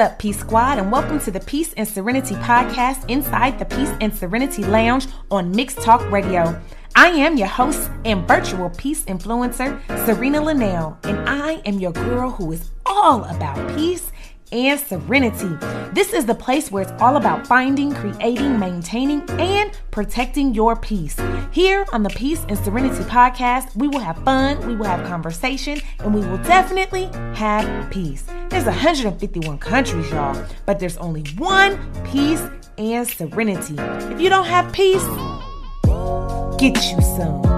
up, Peace Squad, and welcome to the Peace and Serenity podcast inside the Peace and Serenity Lounge on Mixed Talk Radio. I am your host and virtual peace influencer, Czarina Lynell, and I am your girl who is all about peace and serenity. This is the place where it's all about finding, creating, maintaining, and protecting your peace. Here on the Peace and Serenity podcast, we will have fun, we will have conversation, and we will definitely have peace. There's 151 countries, y'all, but there's only one peace and serenity. If you don't have peace, get you some.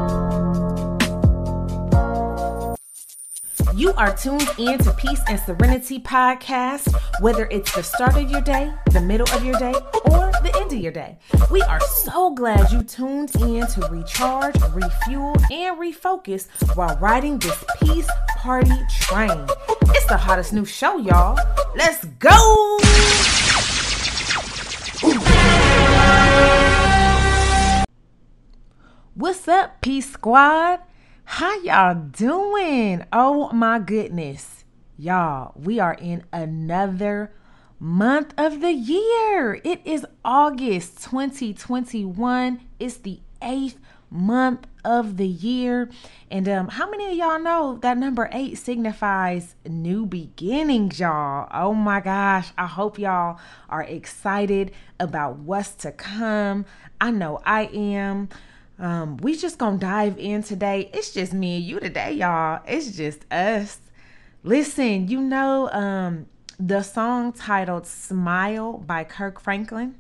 You are tuned in to Peace and Serenity podcast, whether it's the start of your day, the middle of your day, or the end of your day. We are so glad you tuned in to recharge, refuel, and refocus while riding this peace party train. It's the hottest new show, y'all. Let's go! What's up, Peace Squad? How y'all doing? Oh my goodness. Y'all, we are in another month of the year. It is August 2021. It's the eighth month of the year. And um, how many of y'all know that number eight signifies new beginnings, y'all? Oh my gosh. I hope y'all are excited about what's to come. I know I am. Um, we just gonna dive in today. It's just me and you today, y'all. It's just us. Listen, you know um the song titled Smile by Kirk Franklin.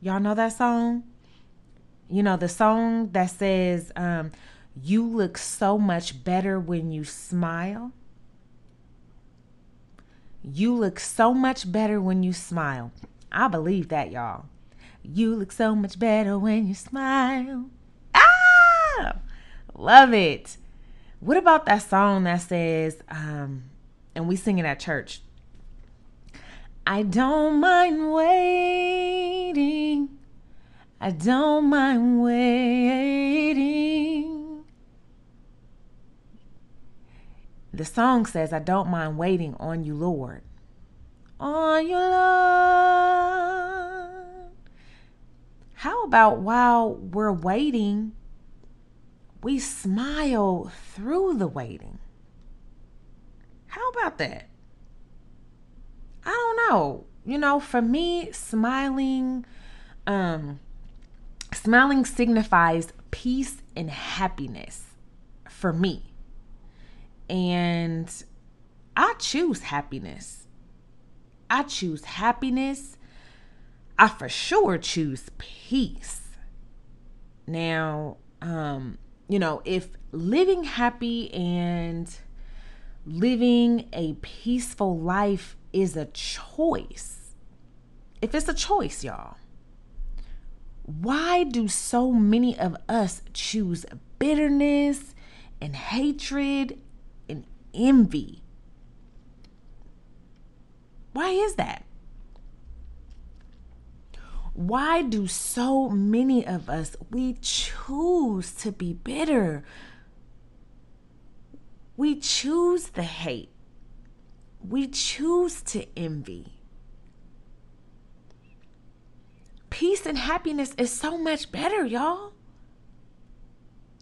Y'all know that song? You know, the song that says, um, you look so much better when you smile. You look so much better when you smile. I believe that, y'all. You look so much better when you smile. Ah! Love it. What about that song that says, um, and we sing it at church? I don't mind waiting. I don't mind waiting. The song says, I don't mind waiting on you, Lord. On you, Lord. How about while we're waiting, we smile through the waiting? How about that? I don't know. You know, for me, smiling, um, smiling signifies peace and happiness for me. And I choose happiness. I choose happiness. I for sure choose peace. Now, um, you know, if living happy and living a peaceful life is a choice, if it's a choice, y'all, why do so many of us choose bitterness and hatred and envy? Why is that? Why do so many of us we choose to be bitter? We choose the hate. We choose to envy. Peace and happiness is so much better, y'all.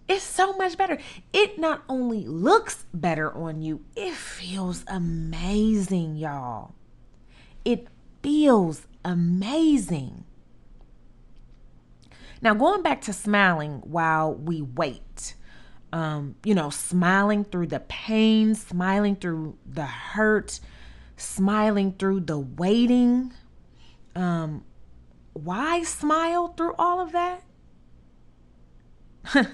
It's so much better. It not only looks better on you, it feels amazing, y'all. It feels amazing. Now, going back to smiling while we wait, um, you know, smiling through the pain, smiling through the hurt, smiling through the waiting. Um, why smile through all of that?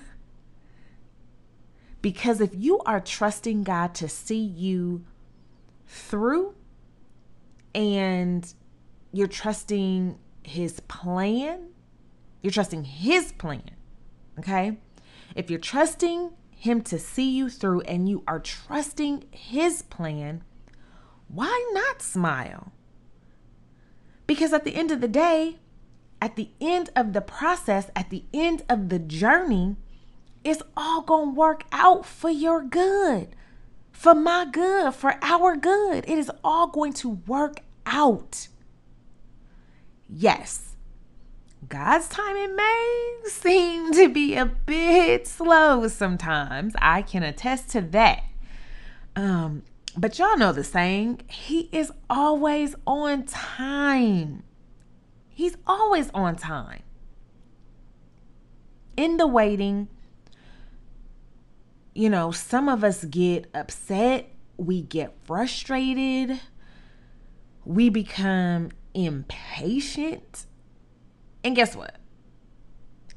because if you are trusting God to see you through and you're trusting His plan, you're trusting His plan, okay? If you're trusting Him to see you through and you are trusting His plan, why not smile? Because at the end of the day, at the end of the process, at the end of the journey, it's all going to work out for your good, for my good, for our good. It is all going to work out. Yes, God's timing may seem to be a bit slow sometimes. I can attest to that. Um, but y'all know the saying, He is always on time. He's always on time. In the waiting, you know, some of us get upset, we get frustrated, we become impatient. And guess what?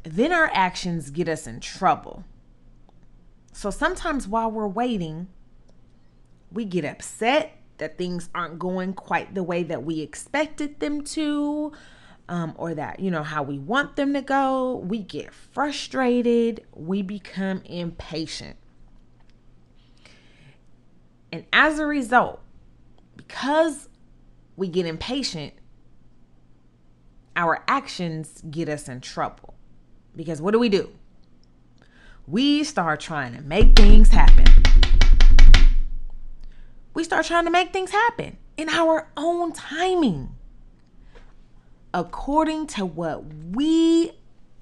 Then our actions get us in trouble. So sometimes while we're waiting, we get upset that things aren't going quite the way that we expected them to um, or that, you know, how we want them to go. We get frustrated. We become impatient. And as a result, because we get impatient, our actions get us in trouble. Because what do we do? We start trying to make things happen. We start trying to make things happen in our own timing according to what we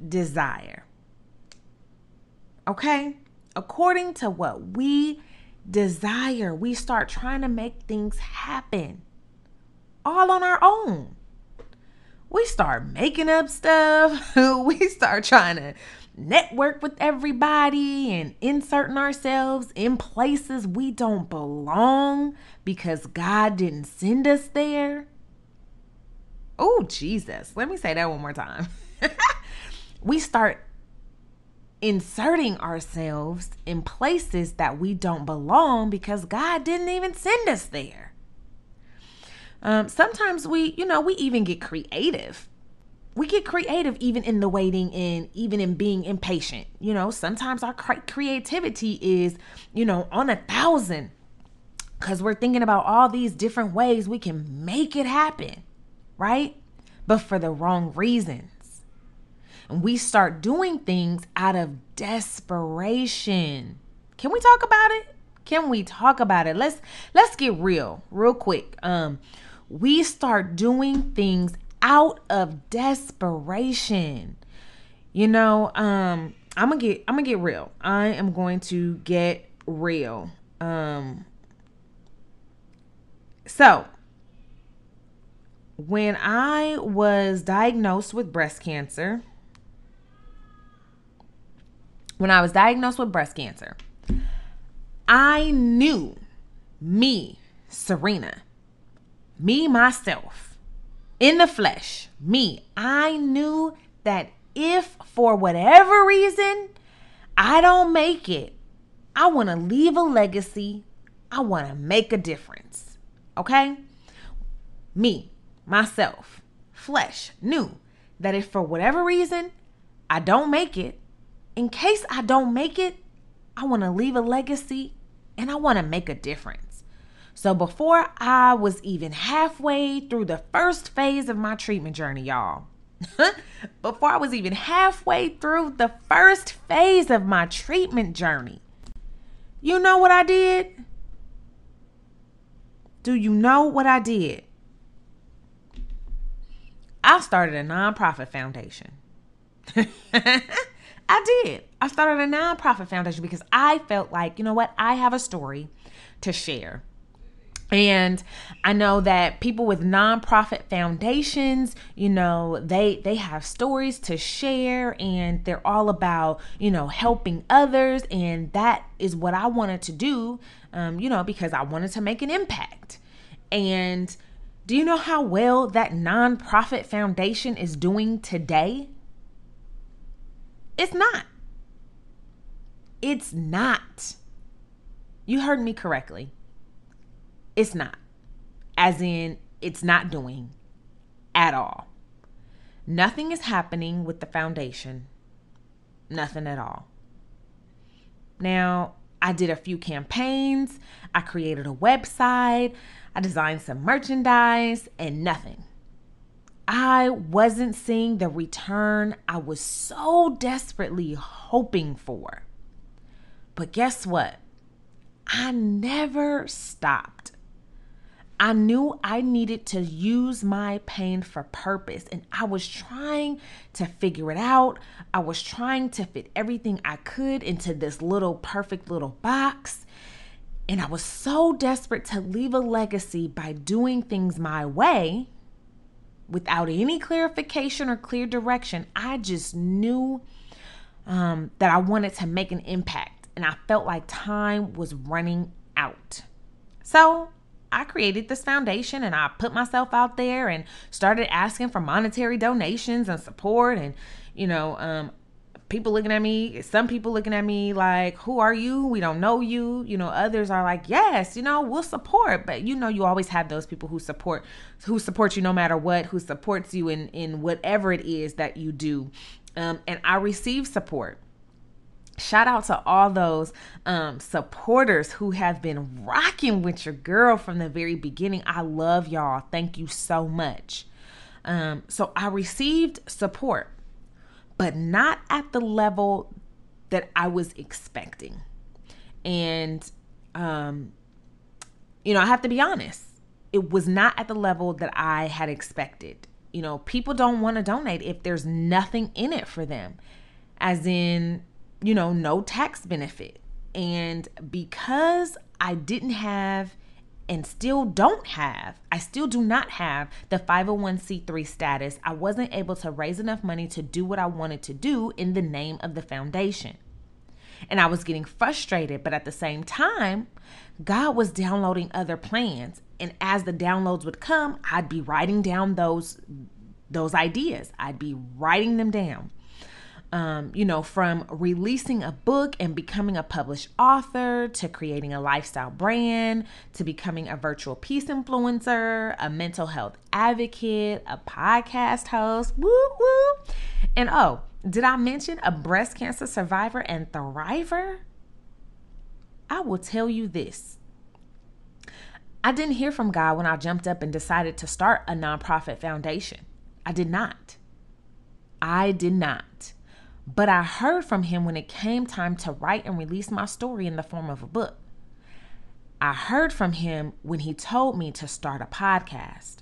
desire. Okay? According to what we desire, we start trying to make things happen all on our own. We start making up stuff. we start trying to network with everybody and inserting ourselves in places we don't belong because God didn't send us there. Oh, Jesus. Let me say that one more time. we start inserting ourselves in places that we don't belong because God didn't even send us there. Um, sometimes we, you know, we even get creative. We get creative even in the waiting and even in being impatient. You know, sometimes our creativity is, you know, on a thousand because we're thinking about all these different ways we can make it happen, right? But for the wrong reasons. And we start doing things out of desperation. Can we talk about it? Can we talk about it? Let's let's get real, real quick. Um we start doing things out of desperation. You know, um I'm to get I'm to get real. I am going to get real. Um so, when I was diagnosed with breast cancer, when I was diagnosed with breast cancer, I knew me, Czarina, me, myself, in the flesh, me, I knew that if for whatever reason I don't make it, I want to leave a legacy. I want to make a difference. Okay? Me, myself, flesh, knew that if for whatever reason I don't make it, in case I don't make it, I want to leave a legacy and I want to make a difference. So before I was even halfway through the first phase of my treatment journey, y'all, before I was even halfway through the first phase of my treatment journey, you know what I did? Do you know what I did? I started a nonprofit foundation. I did. I started a nonprofit foundation because I felt like, you know what? I have a story to share. And I know that people with nonprofit foundations, you know, they they have stories to share and they're all about, you know, helping others and that is what I wanted to do um, you know, because I wanted to make an impact. And do you know how well that nonprofit foundation is doing today? It's not. It's not. You heard me correctly. It's not. As in, it's not doing at all. Nothing is happening with the foundation. Nothing at all. Now, I did a few campaigns, I created a website, I designed some merchandise, and nothing. I wasn't seeing the return I was so desperately hoping for. But guess what? I never stopped. I knew I needed to use my pain for purpose, and I was trying to figure it out. I was trying to fit everything I could into this little perfect little box. And I was so desperate to leave a legacy by doing things my way without any clarification or clear direction. I just knew um, that I wanted to make an impact, and I felt like time was running out. So I created this foundation and I put myself out there and started asking for monetary donations and support and you know um, people looking at me some people looking at me like who are you? We don't know you. You know others are like yes you know we'll support. But you know you always have those people who support who support you no matter what who supports you in in whatever it is that you do. Um, and i receive support Shout out to all those um, supporters who have been rocking with your girl from the very beginning. I love y'all. Thank you so much. Um, so I received support, but not at the level that I was expecting. And, um, you know, I have to be honest, it was not at the level that I had expected. You know, people don't want to donate if there's nothing in it for them, as in, you know, no tax benefit. And because I didn't have and still don't have, I still do not have the 501c3 status, I wasn't able to raise enough money to do what I wanted to do in the name of the foundation. And I was getting frustrated, but at the same time, God was downloading other plans. And as the downloads would come, I'd be writing down those those ideas. I'd be writing them down um, you know, from releasing a book and becoming a published author to creating a lifestyle brand to becoming a virtual peace influencer, a mental health advocate, a podcast host, woo woo. And oh, did I mention a breast cancer survivor and thriver? I will tell you this. I didn't hear from God when I jumped up and decided to start a nonprofit foundation. I did not. I did not. But I heard from him when it came time to write and release my story in the form of a book. I heard from him when he told me to start a podcast.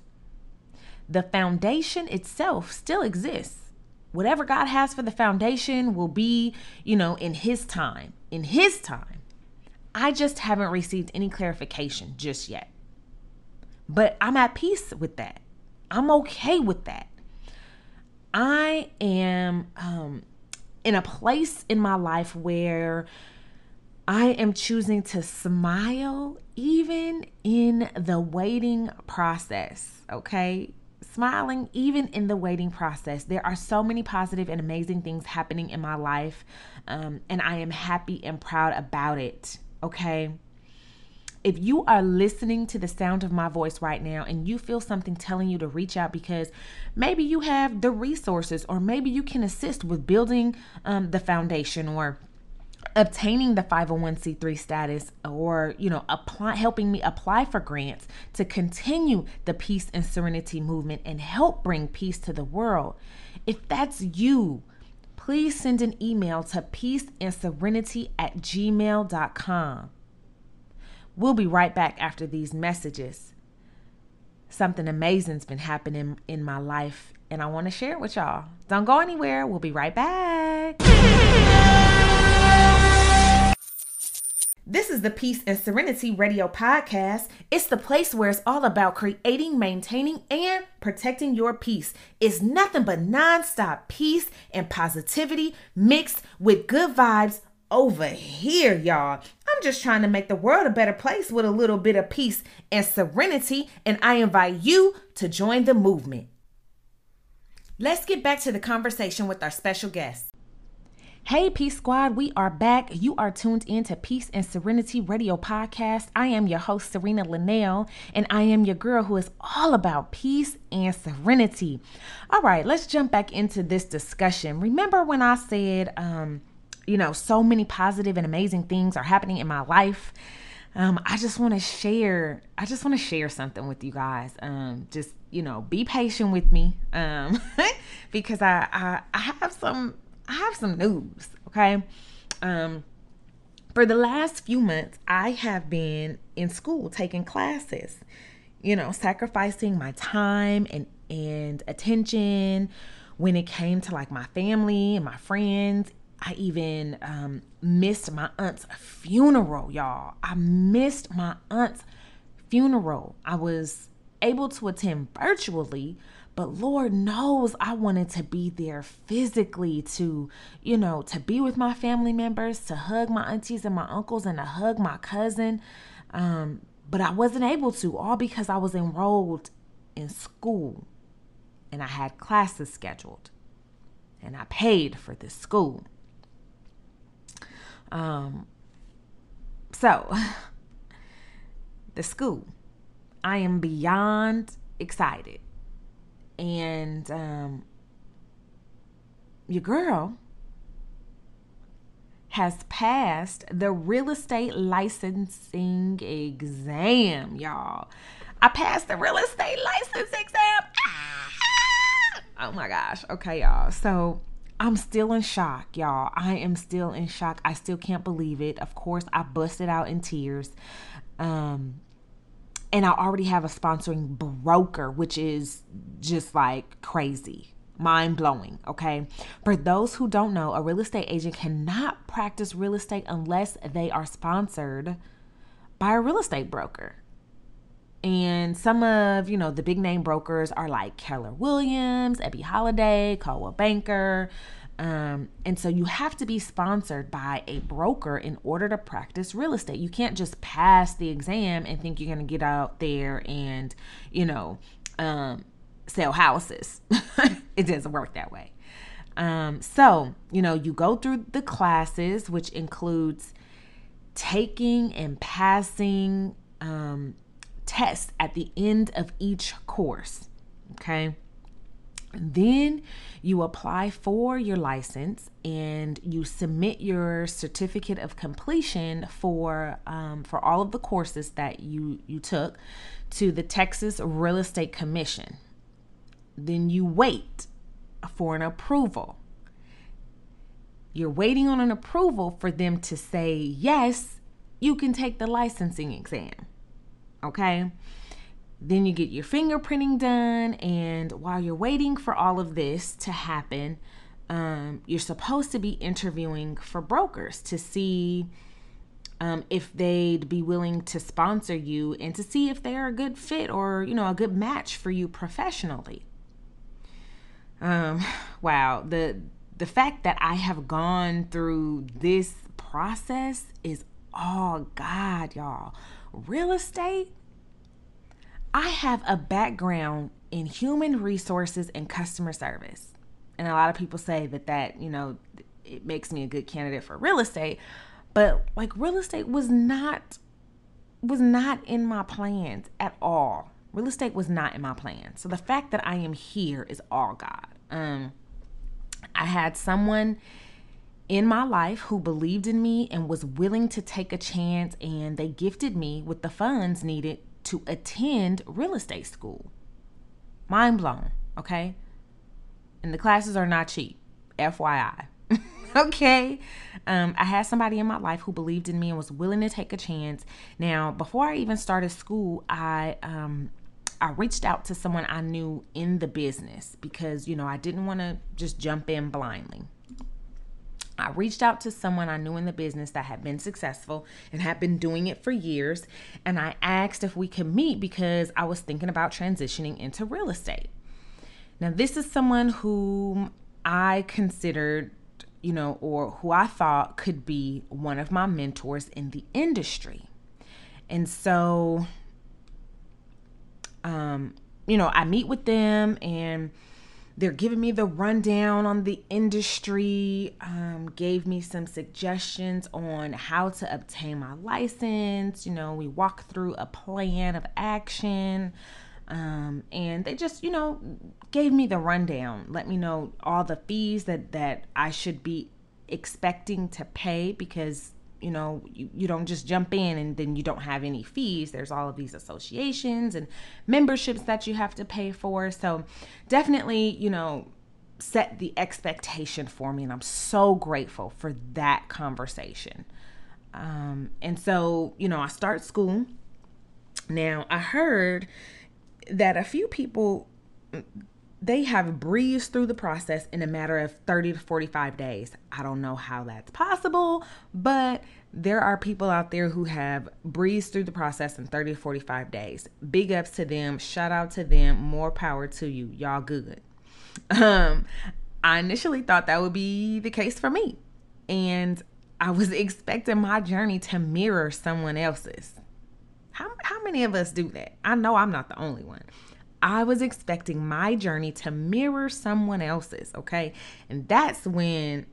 The foundation itself still exists. Whatever God has for the foundation will be, you know, in his time. In his time. I just haven't received any clarification just yet. But I'm at peace with that. I'm okay with that. I am um in a place in my life where I am choosing to smile even in the waiting process, okay? Smiling even in the waiting process. There are so many positive and amazing things happening in my life, um, and I am happy and proud about it, okay? If you are listening to the sound of my voice right now and you feel something telling you to reach out because maybe you have the resources or maybe you can assist with building um, the foundation or obtaining the 501c3 status or you know apply helping me apply for grants to continue the peace and serenity movement and help bring peace to the world. If that's you please send an email to peace and serenity at gmail.com We'll be right back after these messages. something amazing's been happening in my life, and I want to share it with y'all. Don't go anywhere. We'll be right back. This is the Peace and Serenity Radio Podcast. It's the place where it's all about creating, maintaining, and protecting your peace. It's nothing but nonstop peace and positivity mixed with good vibes over here, y'all. I'm just trying to make the world a better place with a little bit of peace and serenity, and I invite you to join the movement. Let's get back to the conversation with our special guest. Hey, Peace Squad, we are back. You are tuned in to Peace and Serenity Radio Podcast. I am your host, Czarina Lynell, and I am your girl who is all about peace and serenity. All right, let's jump back into this discussion. Remember when I said, um, you know, so many positive and amazing things are happening in my life? Um, I just want to share. I just want to share something with you guys. Um, just you know, be patient with me, um, because I, I I have some I have some news, okay? Um, for the last few months, I have been in school taking classes, you know, sacrificing my time and and attention when it came to like my family and my friends. I even um, missed my aunt's funeral, y'all. I missed my aunt's funeral. I was able to attend virtually, but Lord knows I wanted to be there physically to, you know, to be with my family members, to hug my aunties and my uncles, and to hug my cousin. Um, but I wasn't able to, all because I was enrolled in school and I had classes scheduled and I paid for this school. Um, so, the school, I am beyond excited and um, your girl has passed the real estate licensing exam, y'all. I passed the real estate license exam. Ah! Oh my gosh. Okay, y'all. So I'm still in shock, y'all. I am still in shock. I still can't believe it. Of course, I busted out in tears. Um, and I already have a sponsoring broker, which is just like crazy, mind blowing. Okay. For those who don't know, a real estate agent cannot practice real estate unless they are sponsored by a real estate broker. And some of, you know, the big name brokers are like Keller Williams, Ebby Halliday, Coldwell Banker, um, and so you have to be sponsored by a broker in order to practice real estate. You can't just pass the exam and think you're going to get out there and, you know, um, sell houses. it doesn't work that way. Um, so, you know, you go through the classes, which includes taking and passing um, tests at the end of each course. Okay. Then you apply for your license and you submit your certificate of completion for um, for all of the courses that you you took to the Texas Real Estate Commission. Then you wait for an approval. You're waiting on an approval for them to say yes, you can take the licensing exam. Okay? Then you get your fingerprinting done, and while you're waiting for all of this to happen, um, you're supposed to be interviewing for brokers to see um, if they'd be willing to sponsor you and to see if they're a good fit or you know a good match for you professionally. Um, wow the the fact that I have gone through this process is all God, y'all. Real estate I have a background in human resources and customer service. And a lot of people say that that, you know, it makes me a good candidate for real estate, but like real estate was not was not in my plans at all. Real estate was not in my plans. So the fact that I am here is all God. Um I had someone in my life who believed in me and was willing to take a chance and they gifted me with the funds needed to attend real estate school. Mind blown, okay? And the classes are not cheap, FYI. okay? Um, I had somebody in my life who believed in me and was willing to take a chance. Now, before I even started school, I um, I reached out to someone I knew in the business because, you know, I didn't want to just jump in blindly. I reached out to someone I knew in the business that had been successful and had been doing it for years. And I asked if we could meet because I was thinking about transitioning into real estate. Now, this is someone whom I considered, you know, or who I thought could be one of my mentors in the industry. And so, um, you know, I meet with them and they're giving me the rundown on the industry, um, gave me some suggestions on how to obtain my license. You know, we walk through a plan of action. Um, and they just, you know, gave me the rundown, let me know all the fees that, that I should be expecting to pay because you know you, you don't just jump in and then you don't have any fees. There's all of these associations and memberships that you have to pay for. So definitely you know set the expectation for me and i'm so grateful for that conversation. Um, and so you know i start school. Now i heard that a few people they have breezed through the process in a matter of 30 to 45 days. I don't know how that's possible, but there are people out there who have breezed through the process in 30 to 45 days. Big ups to them. Shout out to them. More power to you. Y'all good. Um, I initially thought that would be the case for me. And I was expecting my journey to mirror someone else's. How, how many of us do that? I know I'm not the only one. I was expecting my journey to mirror someone else's, okay? And that's when,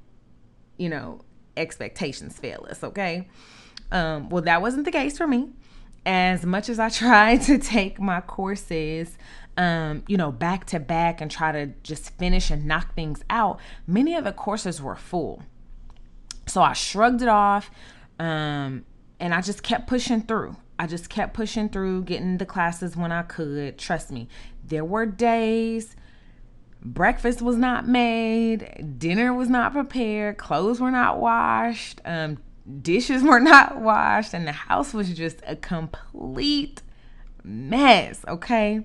you know, expectations fail us, okay? Um, well, that wasn't the case for me. As much as I tried to take my courses, um, you know, back to back and try to just finish and knock things out, many of the courses were full. So I shrugged it off um, and I just kept pushing through. I just kept pushing through, getting the classes when I could. Trust me, there were days breakfast was not made, dinner was not prepared, clothes were not washed, um, dishes were not washed, and the house was just a complete mess. Okay,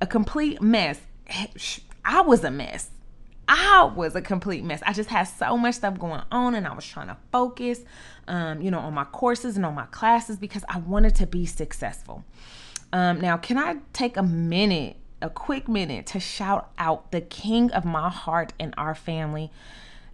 a complete mess. I was a mess. I was a complete mess. I just had so much stuff going on and I was trying to focus, um, you know, on my courses and on my classes because I wanted to be successful. Um, now, can I take a minute, a quick minute to shout out the king of my heart and our family?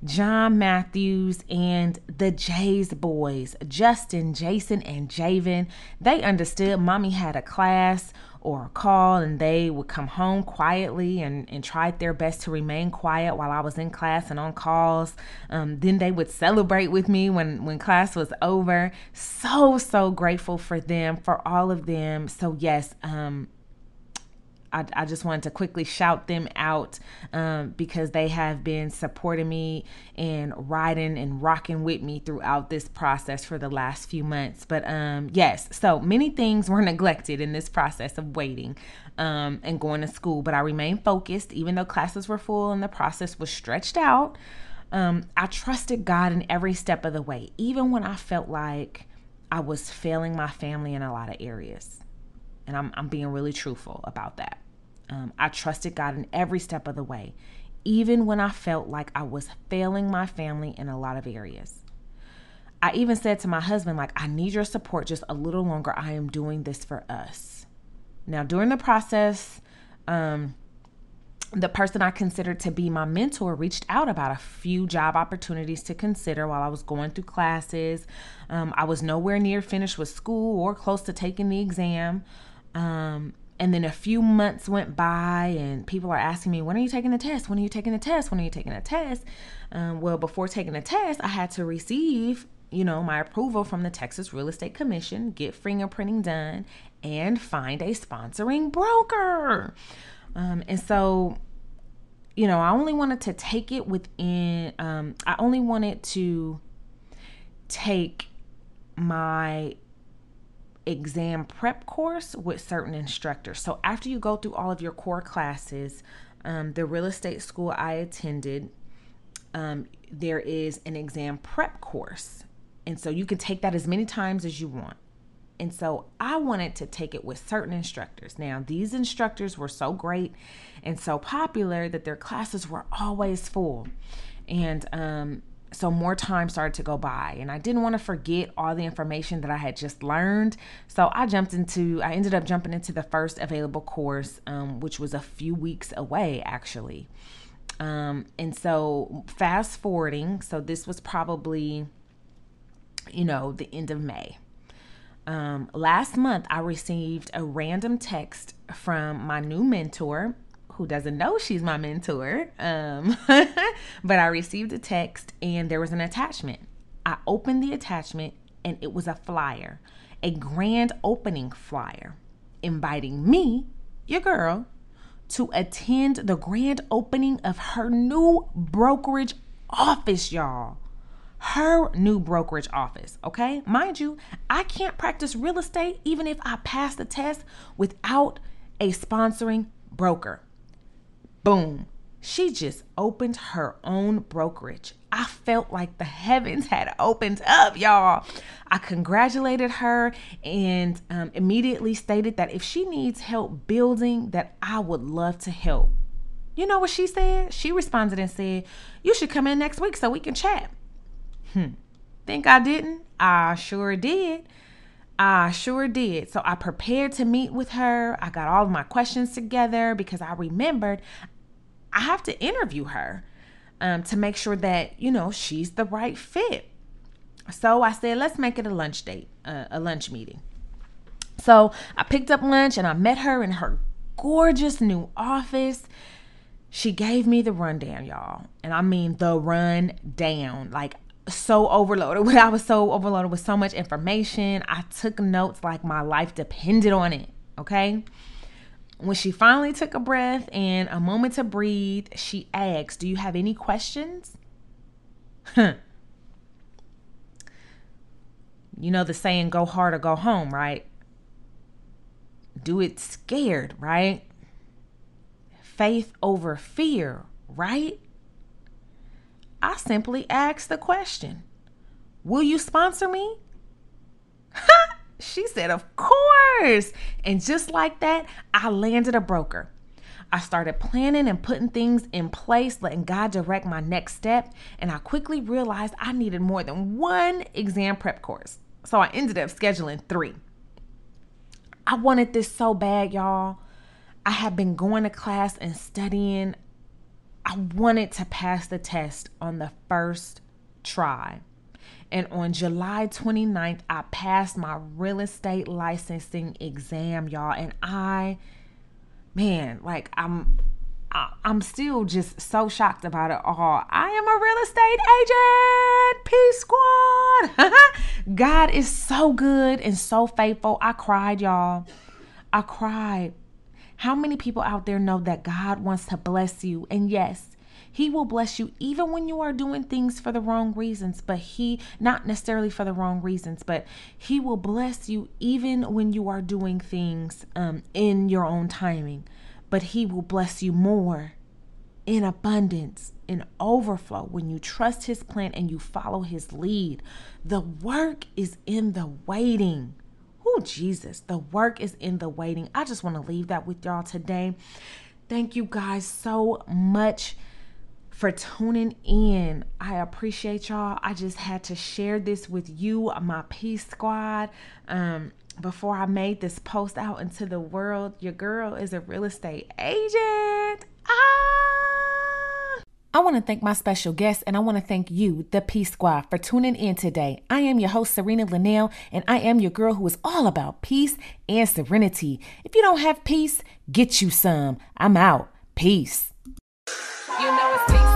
John Matthews and the Jays boys, Justin, Jason, and Javen. They understood mommy had a class or a call and they would come home quietly and, and tried their best to remain quiet while I was in class and on calls. Um, then they would celebrate with me when, when class was over. So, so grateful for them, for all of them. So, yes, um, I, I just wanted to quickly shout them out um, because they have been supporting me and riding and rocking with me throughout this process for the last few months. But um, yes, so many things were neglected in this process of waiting um, and going to school, but I remained focused even though classes were full and the process was stretched out. Um, I trusted God in every step of the way, even when I felt like I was failing my family in a lot of areas. And I'm, I'm being really truthful about that. Um, I trusted God in every step of the way, even when I felt like I was failing my family in a lot of areas. I even said to my husband, like, I need your support just a little longer. I am doing this for us. Now, during the process, um, the person I considered to be my mentor reached out about a few job opportunities to consider while I was going through classes. Um, I was nowhere near finished with school or close to taking the exam. Um, and then a few months went by, and people are asking me, When are you taking the test? When are you taking the test? When are you taking the test? Um, well, before taking the test, I had to receive, you know, my approval from the Texas Real Estate Commission, get fingerprinting done, and find a sponsoring broker. Um, and so, you know, I only wanted to take it within, um, I only wanted to take my exam prep course with certain instructors. So after you go through all of your core classes, um, the real estate school I attended, um, there is an exam prep course. And so you can take that as many times as you want. And so I wanted to take it with certain instructors. Now, these instructors were so great and so popular that their classes were always full. And um, so more time started to go by and i didn't want to forget all the information that i had just learned. So i jumped into i ended up jumping into the first available course um, which was a few weeks away actually. Um, and so fast forwarding so this was probably you know the end of may. Um, last month i received a random text from my new mentor who doesn't know she's my mentor. Um, but I received a text and there was an attachment. I opened the attachment and it was a flyer, a grand opening flyer, inviting me, your girl, to attend the grand opening of her new brokerage office, y'all. Her new brokerage office, okay? Mind you, I can't practice real estate even if I pass the test without a sponsoring broker. Boom. She just opened her own brokerage. I felt like the heavens had opened up, y'all. I congratulated her and um, immediately stated that if she needs help building, that I would love to help. You know what she said? She responded and said, "You should come in next week so we can chat." Hmm. Think I didn't? I sure did. I sure did. So I prepared to meet with her. I got all of my questions together because I remembered I have to interview her um, to make sure that, you know, she's the right fit. So I said, let's make it a lunch date, uh, a lunch meeting. So I picked up lunch and I met her in her gorgeous new office. She gave me the rundown, y'all. And I mean the rundown. Like so overloaded. I was so overloaded with so much information. I took notes like my life depended on it. Okay. When she finally took a breath and a moment to breathe, she asked, Do you have any questions? Huh. You know the saying, go hard or go home, right? Do it scared, right? Faith over fear, right? I simply asked the question Will you sponsor me? She said, Of course. And just like that, I landed a broker. I started planning and putting things in place, letting God direct my next step. And I quickly realized I needed more than one exam prep course. So I ended up scheduling three. I wanted this so bad, y'all. I had been going to class and studying. I wanted to pass the test on the first try. And on July 29th, I passed my real estate licensing exam, y'all. And I, man, like I'm I, am still just so shocked about it all. I am a real estate agent. Peace squad. God is so good and so faithful. I cried, y'all. I cried. How many people out there know that God wants to bless you? And yes, he will bless you even when you are doing things for the wrong reasons, but He, not necessarily for the wrong reasons, but He will bless you even when you are doing things um, in your own timing. But He will bless you more in abundance, in overflow when you trust His plan and you follow His lead. The work is in the waiting. Oh, Jesus, the work is in the waiting. I just want to leave that with y'all today. Thank you guys so much for tuning in. I appreciate y'all. I just had to share this with you, my Peace Squad. Um, before I made this post out into the world, your girl is a real estate agent. Ah! I want to thank my special guest and I want to thank you, the Peace Squad, for tuning in today. I am your host, Czarina Lynell, and I am your girl who is all about peace and serenity. If you don't have peace, get you some. I'm out. Peace. You know it's peace.